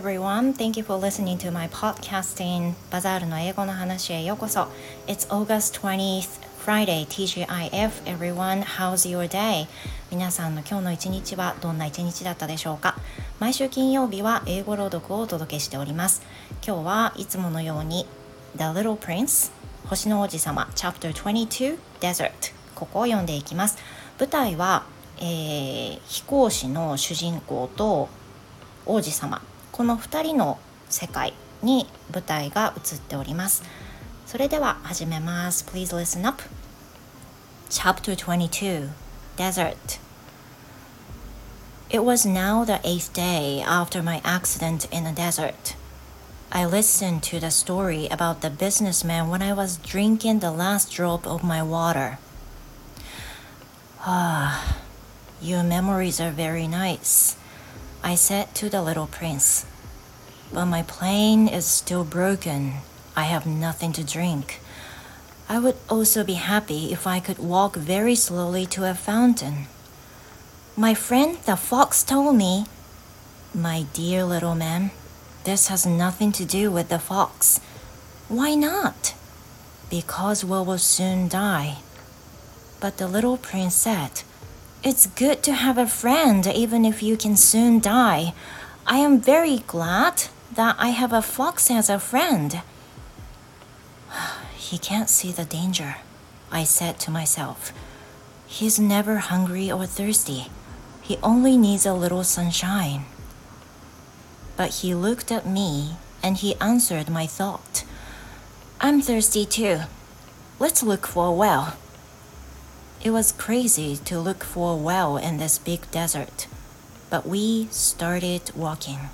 everyone. Thank you for listening to my podcasting バザールの英語の話へようこそ。It's August 20th, Friday, TGIF. Everyone, how's your day? 皆さんの今日の一日はどんな一日だったでしょうか毎週金曜日は英語朗読をお届けしております。今日はいつものように The Little Prince 星の王子様 Chapter 22 Desert ここを読んでいきます。舞台は、えー、飛行士の主人公と王子様この2人の世界に舞台が映っておりますそれでは始めます Please listen up Chapter 22 Desert It was now the eighth day after my accident in the desert. I listened to the story about the businessman when I was drinking the last drop of my water. Ah, your memories are very nice. I said to the little prince. But my plane is still broken. I have nothing to drink. I would also be happy if I could walk very slowly to a fountain. My friend the fox told me, My dear little man, this has nothing to do with the fox. Why not? Because we will soon die. But the little prince said, it's good to have a friend even if you can soon die. I am very glad that I have a fox as a friend. he can't see the danger, I said to myself. He's never hungry or thirsty. He only needs a little sunshine. But he looked at me and he answered my thought. I'm thirsty too. Let's look for a well. It was crazy to look for a well in this big desert, but we started walking.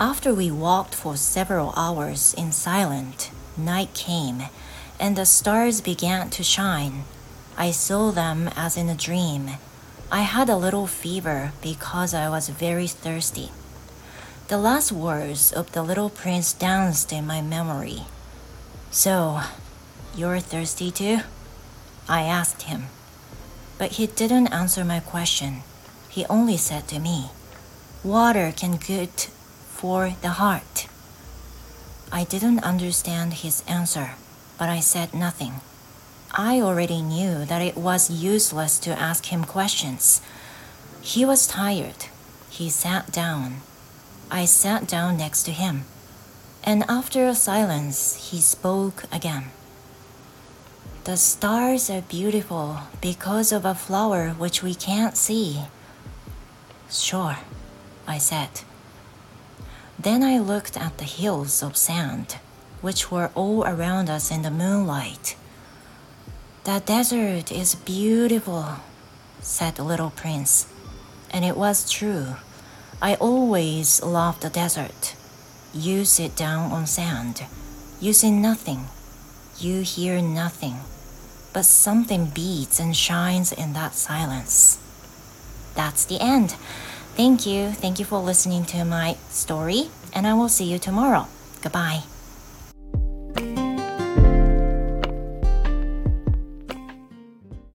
After we walked for several hours in silence, night came and the stars began to shine. I saw them as in a dream. I had a little fever because I was very thirsty. The last words of the little prince danced in my memory. So, you're thirsty too? I asked him. But he didn't answer my question. He only said to me, Water can good for the heart. I didn't understand his answer, but I said nothing. I already knew that it was useless to ask him questions. He was tired. He sat down. I sat down next to him. And after a silence, he spoke again. The stars are beautiful because of a flower which we can't see. Sure, I said. Then I looked at the hills of sand, which were all around us in the moonlight. The desert is beautiful, said the little prince. And it was true. I always love the desert. You sit down on sand. You see nothing. You hear nothing but something beats and shines in that silence. That's the end. Thank you. Thank you for listening to my story, and I will see you tomorrow. Goodbye.